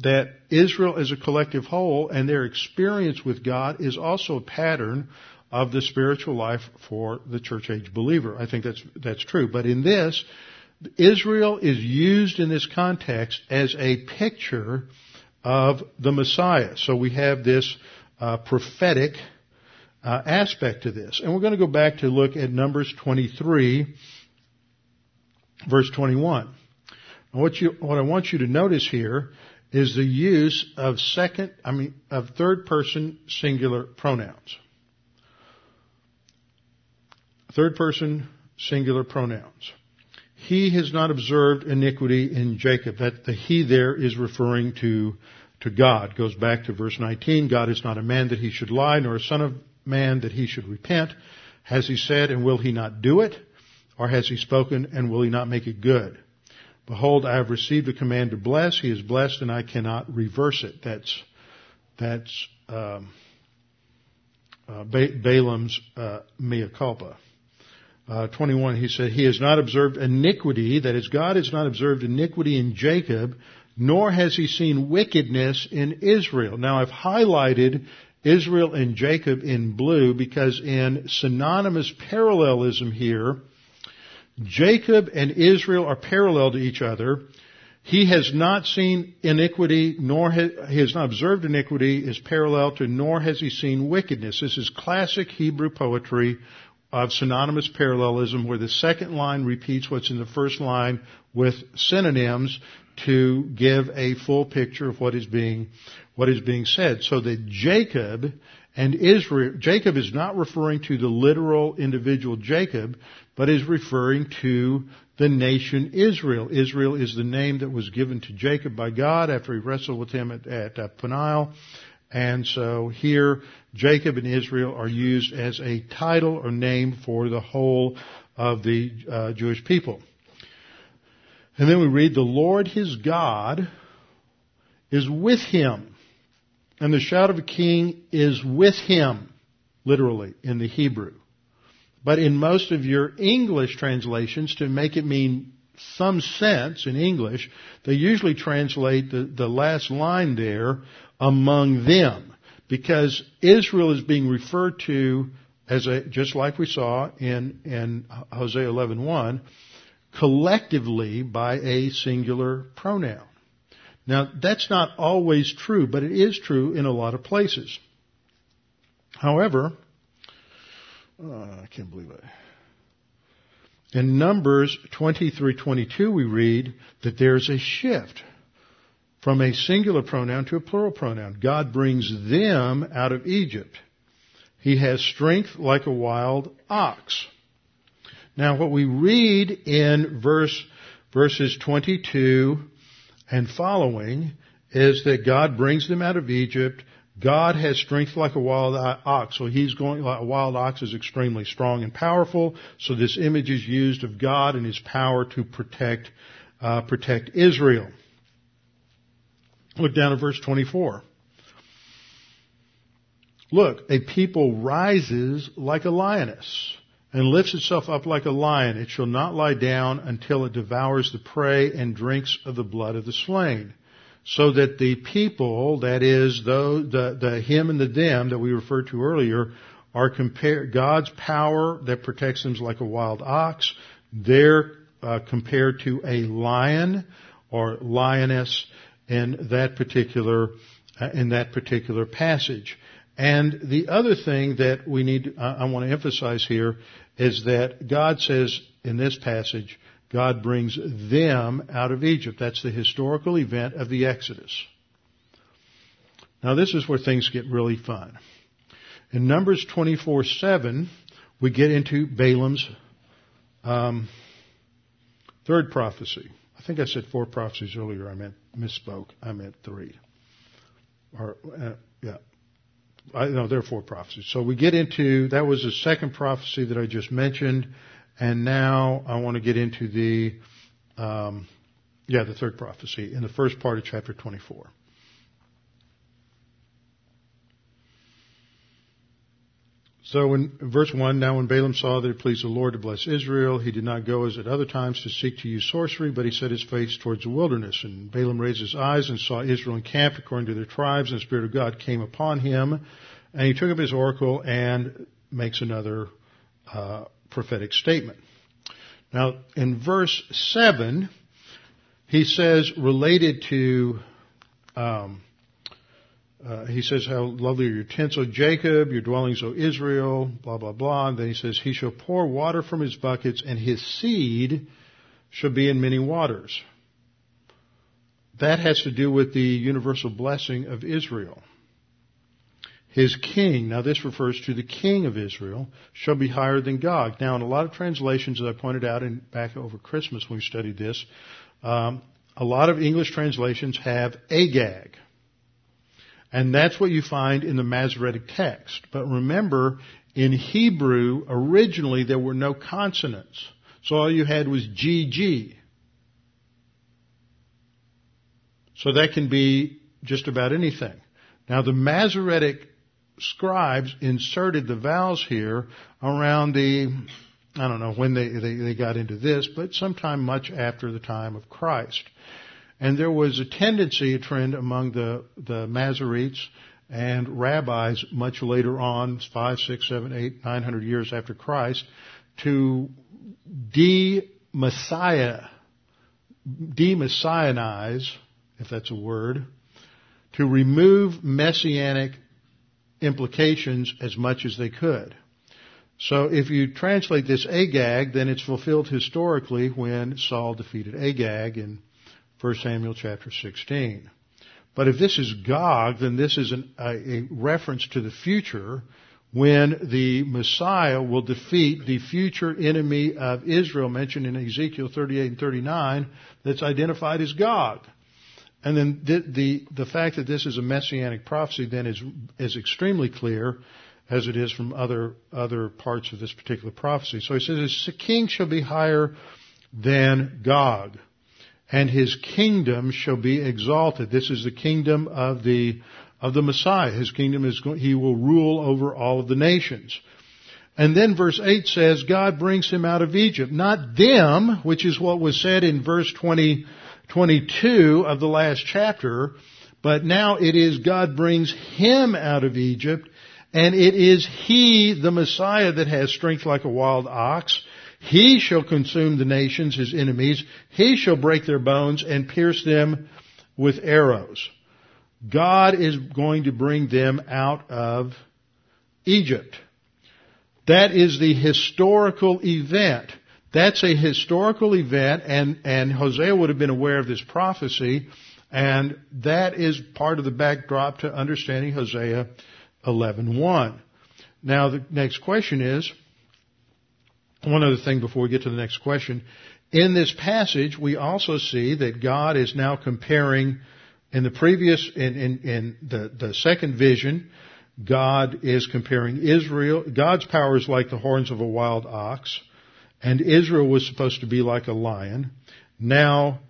that Israel as a collective whole and their experience with God is also a pattern of the spiritual life for the church age believer. I think that's, that's true. But in this, Israel is used in this context as a picture of the Messiah. So we have this uh, prophetic uh, aspect to this. And we're going to go back to look at Numbers 23, verse 21. What, you, what I want you to notice here is the use of second, I mean, of third person singular pronouns. Third person singular pronouns. He has not observed iniquity in Jacob. That the he there is referring to, to God. Goes back to verse 19. God is not a man that he should lie, nor a son of man that he should repent. Has he said and will he not do it? Or has he spoken and will he not make it good? Behold, I have received a command to bless. He is blessed, and I cannot reverse it. That's that's um, uh, ba- Balaam's uh, mea culpa. Uh, 21, he said, He has not observed iniquity, that is, God has not observed iniquity in Jacob, nor has he seen wickedness in Israel. Now, I've highlighted Israel and Jacob in blue because in synonymous parallelism here, Jacob and Israel are parallel to each other. He has not seen iniquity, nor has, he has not observed iniquity is parallel to, nor has he seen wickedness. This is classic Hebrew poetry of synonymous parallelism where the second line repeats what's in the first line with synonyms to give a full picture of what is being, what is being said. So that Jacob and Israel, Jacob is not referring to the literal individual Jacob, but is referring to the nation Israel. Israel is the name that was given to Jacob by God after he wrestled with him at, at uh, Peniel. And so here, Jacob and Israel are used as a title or name for the whole of the uh, Jewish people. And then we read, the Lord his God is with him. And the shout of a king is with him, literally, in the Hebrew. But in most of your English translations, to make it mean some sense in English, they usually translate the, the last line there, among them. Because Israel is being referred to as a, just like we saw in, in Hosea 11.1, collectively by a singular pronoun. Now, that's not always true, but it is true in a lot of places. However, Oh, I can't believe it. In Numbers 23:22 we read that there's a shift from a singular pronoun to a plural pronoun. God brings them out of Egypt. He has strength like a wild ox. Now what we read in verse, verses 22 and following is that God brings them out of Egypt God has strength like a wild ox. So he's going, a wild ox is extremely strong and powerful. So this image is used of God and his power to protect, uh, protect Israel. Look down at verse 24. Look, a people rises like a lioness. and lifts itself up like a lion. It shall not lie down until it devours the prey and drinks of the blood of the slain. So that the people, that is, the, the him and the them that we referred to earlier, are compared, God's power that protects them is like a wild ox. They're uh, compared to a lion or lioness in that particular, uh, in that particular passage. And the other thing that we need, uh, I want to emphasize here is that God says in this passage, God brings them out of Egypt. That's the historical event of the Exodus. Now this is where things get really fun. In Numbers 24-7, we get into Balaam's um, third prophecy. I think I said four prophecies earlier. I meant misspoke. I meant three. Or uh, yeah, I, know there are four prophecies. So we get into that was the second prophecy that I just mentioned, and now I want to get into the um, yeah the third prophecy in the first part of chapter 24. So in verse 1, now when Balaam saw that it pleased the Lord to bless Israel, he did not go as at other times to seek to use sorcery, but he set his face towards the wilderness. And Balaam raised his eyes and saw Israel encamped according to their tribes, and the Spirit of God came upon him. And he took up his oracle and makes another uh, prophetic statement. Now, in verse 7, he says, related to um, uh, he says, how lovely are your tents, O Jacob, your dwellings, O Israel, blah, blah, blah. And then he says, he shall pour water from his buckets and his seed shall be in many waters. That has to do with the universal blessing of Israel. His king, now this refers to the king of Israel, shall be higher than Gog. Now in a lot of translations, as I pointed out in, back over Christmas when we studied this, um, a lot of English translations have Agag. And that's what you find in the Masoretic text. But remember, in Hebrew, originally there were no consonants. So all you had was GG. So that can be just about anything. Now the Masoretic scribes inserted the vowels here around the, I don't know when they, they, they got into this, but sometime much after the time of Christ. And there was a tendency, a trend among the, the Masoretes and rabbis much later on, five, six, seven, eight, nine hundred years after Christ, to de-Messiah, de-Messianize, if that's a word, to remove messianic implications as much as they could. So if you translate this Agag, then it's fulfilled historically when Saul defeated Agag in 1 Samuel chapter 16. But if this is Gog, then this is an, a, a reference to the future when the Messiah will defeat the future enemy of Israel mentioned in Ezekiel 38 and 39 that's identified as Gog. And then the, the, the fact that this is a messianic prophecy then is, is extremely clear as it is from other, other parts of this particular prophecy. So he says, the king shall be higher than Gog and his kingdom shall be exalted. This is the kingdom of the, of the Messiah. His kingdom is, he will rule over all of the nations. And then verse 8 says, God brings him out of Egypt. Not them, which is what was said in verse 20, 22 of the last chapter, but now it is God brings him out of Egypt, and it is he, the Messiah, that has strength like a wild ox, he shall consume the nations, his enemies. He shall break their bones and pierce them with arrows. God is going to bring them out of Egypt. That is the historical event. That's a historical event and, and Hosea would have been aware of this prophecy and that is part of the backdrop to understanding Hosea 11.1. Now the next question is, one other thing before we get to the next question. In this passage, we also see that God is now comparing in the previous, in, in, in the, the second vision, God is comparing Israel, God's power is like the horns of a wild ox, and Israel was supposed to be like a lion. Now,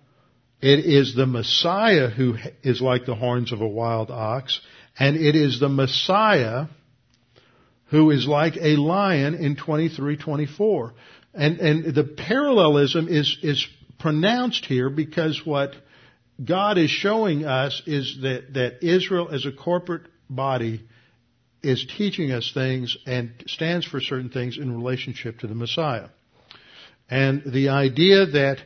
it is the Messiah who is like the horns of a wild ox, and it is the Messiah who is like a lion in 23:24. And and the parallelism is is pronounced here because what God is showing us is that that Israel as a corporate body is teaching us things and stands for certain things in relationship to the Messiah. And the idea that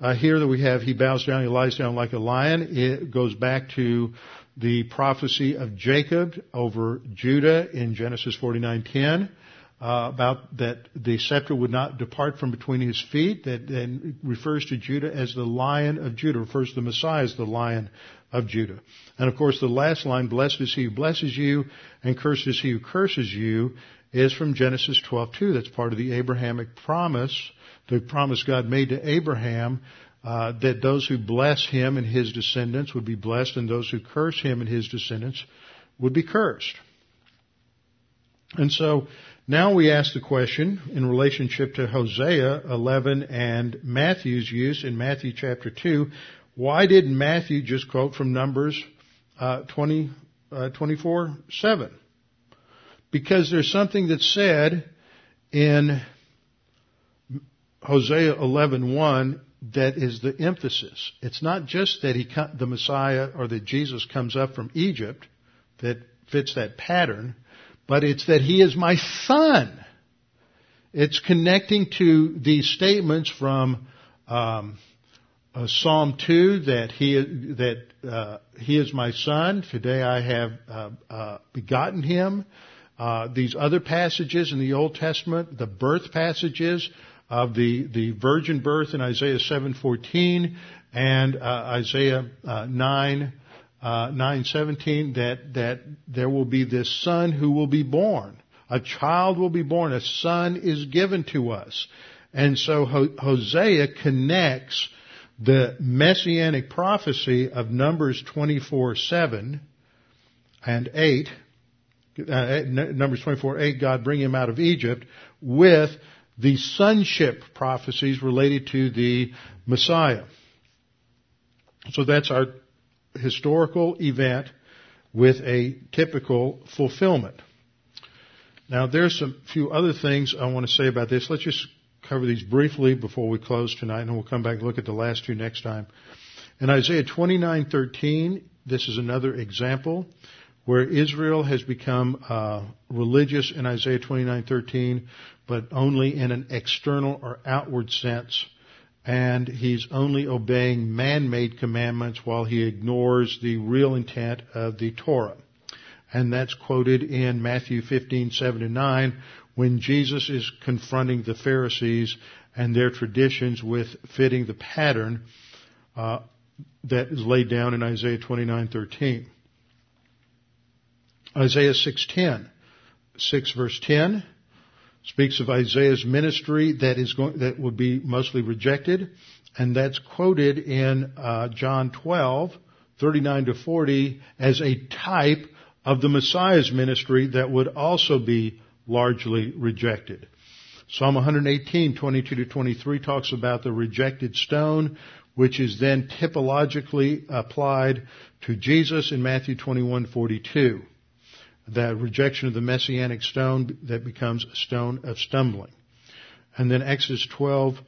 uh, here that we have he bows down, he lies down like a lion, it goes back to the prophecy of Jacob over Judah in Genesis 49:10 uh, about that the scepter would not depart from between his feet. That then refers to Judah as the Lion of Judah. Refers to the Messiah as the Lion of Judah. And of course, the last line, "Blessed is he who blesses you, and cursed is he who curses you," is from Genesis 12:2. That's part of the Abrahamic promise, the promise God made to Abraham. Uh, that those who bless him and his descendants would be blessed, and those who curse him and his descendants would be cursed. And so now we ask the question in relationship to Hosea 11 and Matthew's use in Matthew chapter 2, why didn't Matthew just quote from Numbers uh, 20, uh, 24, 7? Because there's something that's said in Hosea 11:1 that is the emphasis. It's not just that he the Messiah or that Jesus comes up from Egypt that fits that pattern, but it's that he is my son. It's connecting to these statements from um, uh, Psalm two that he that uh, he is my son. Today I have uh, uh begotten him. Uh, these other passages in the Old Testament, the birth passages of the the virgin birth in Isaiah seven fourteen and uh, Isaiah nine uh, 9:17 that that there will be this son who will be born. A child will be born. A son is given to us. And so Hosea connects the messianic prophecy of Numbers 24:7 and 8 uh, Numbers 24, 8, God bring him out of Egypt with the sonship prophecies related to the Messiah. So that's our historical event with a typical fulfillment. Now there's a few other things I want to say about this. Let's just cover these briefly before we close tonight and we'll come back and look at the last two next time. In Isaiah 29:13, this is another example where Israel has become uh, religious in Isaiah 29:13, but only in an external or outward sense and he's only obeying man-made commandments while he ignores the real intent of the Torah. And that's quoted in Matthew 15, 7 and 9 when Jesus is confronting the Pharisees and their traditions with fitting the pattern uh, that is laid down in Isaiah 29:13. Isaiah 6:10, 6 verse 10 speaks of Isaiah's ministry that is going, that would be mostly rejected, and that's quoted in uh, John 12, 39 to 40 as a type of the Messiah's ministry that would also be largely rejected. Psalm 118, 22 to 23 talks about the rejected stone, which is then typologically applied to Jesus in Matthew 21, 42 the rejection of the messianic stone that becomes a stone of stumbling. And then Exodus 12,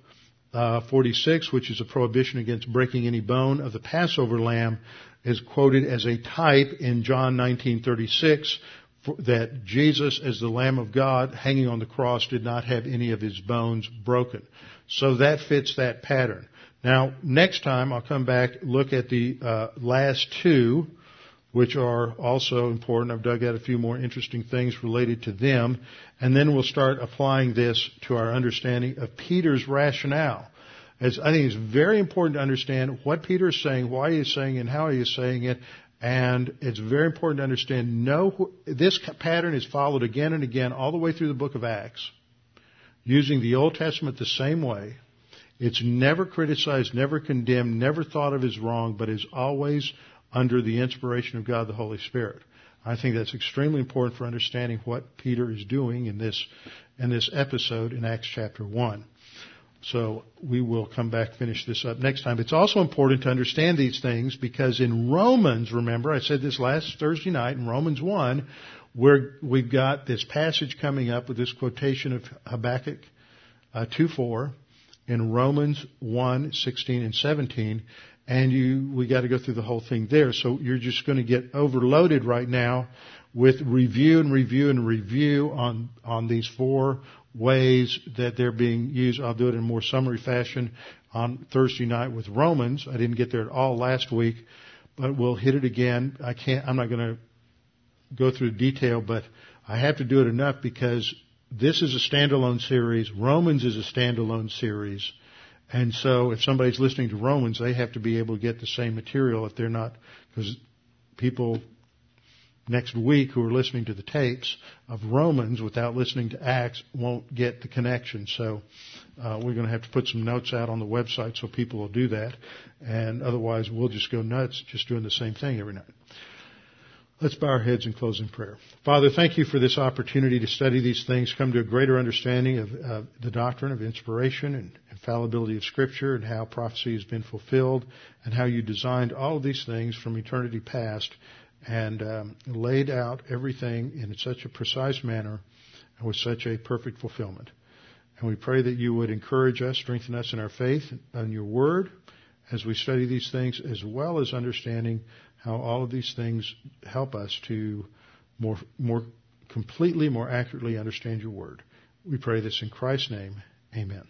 uh, 46, which is a prohibition against breaking any bone of the Passover lamb, is quoted as a type in John 19:36 that Jesus, as the Lamb of God hanging on the cross, did not have any of his bones broken. So that fits that pattern. Now, next time I'll come back look at the uh, last two which are also important. I've dug out a few more interesting things related to them. And then we'll start applying this to our understanding of Peter's rationale. As I think it's very important to understand what Peter is saying, why he is saying it, and how he is saying it. And it's very important to understand, no, this pattern is followed again and again all the way through the book of Acts, using the Old Testament the same way. It's never criticized, never condemned, never thought of as wrong, but is always under the inspiration of God the Holy Spirit. I think that's extremely important for understanding what Peter is doing in this in this episode in Acts chapter 1. So we will come back, finish this up next time. It's also important to understand these things because in Romans, remember, I said this last Thursday night in Romans 1, where we've got this passage coming up with this quotation of Habakkuk uh, 2 4 in Romans 1 16 and 17 and you we got to go through the whole thing there. So you're just going to get overloaded right now with review and review and review on on these four ways that they're being used. I'll do it in more summary fashion on Thursday night with Romans. I didn't get there at all last week, but we'll hit it again. I can't. I'm not going to go through detail, but I have to do it enough because this is a standalone series. Romans is a standalone series. And so if somebody's listening to Romans, they have to be able to get the same material if they're not, because people next week who are listening to the tapes of Romans without listening to Acts won't get the connection. So uh, we're going to have to put some notes out on the website so people will do that. And otherwise, we'll just go nuts just doing the same thing every night. Let's bow our heads and close in prayer. Father, thank you for this opportunity to study these things, come to a greater understanding of uh, the doctrine of inspiration and infallibility of Scripture and how prophecy has been fulfilled and how you designed all of these things from eternity past and um, laid out everything in such a precise manner and with such a perfect fulfillment. And we pray that you would encourage us, strengthen us in our faith and your word as we study these things, as well as understanding how all of these things help us to more, more completely, more accurately understand your word. We pray this in Christ's name. Amen.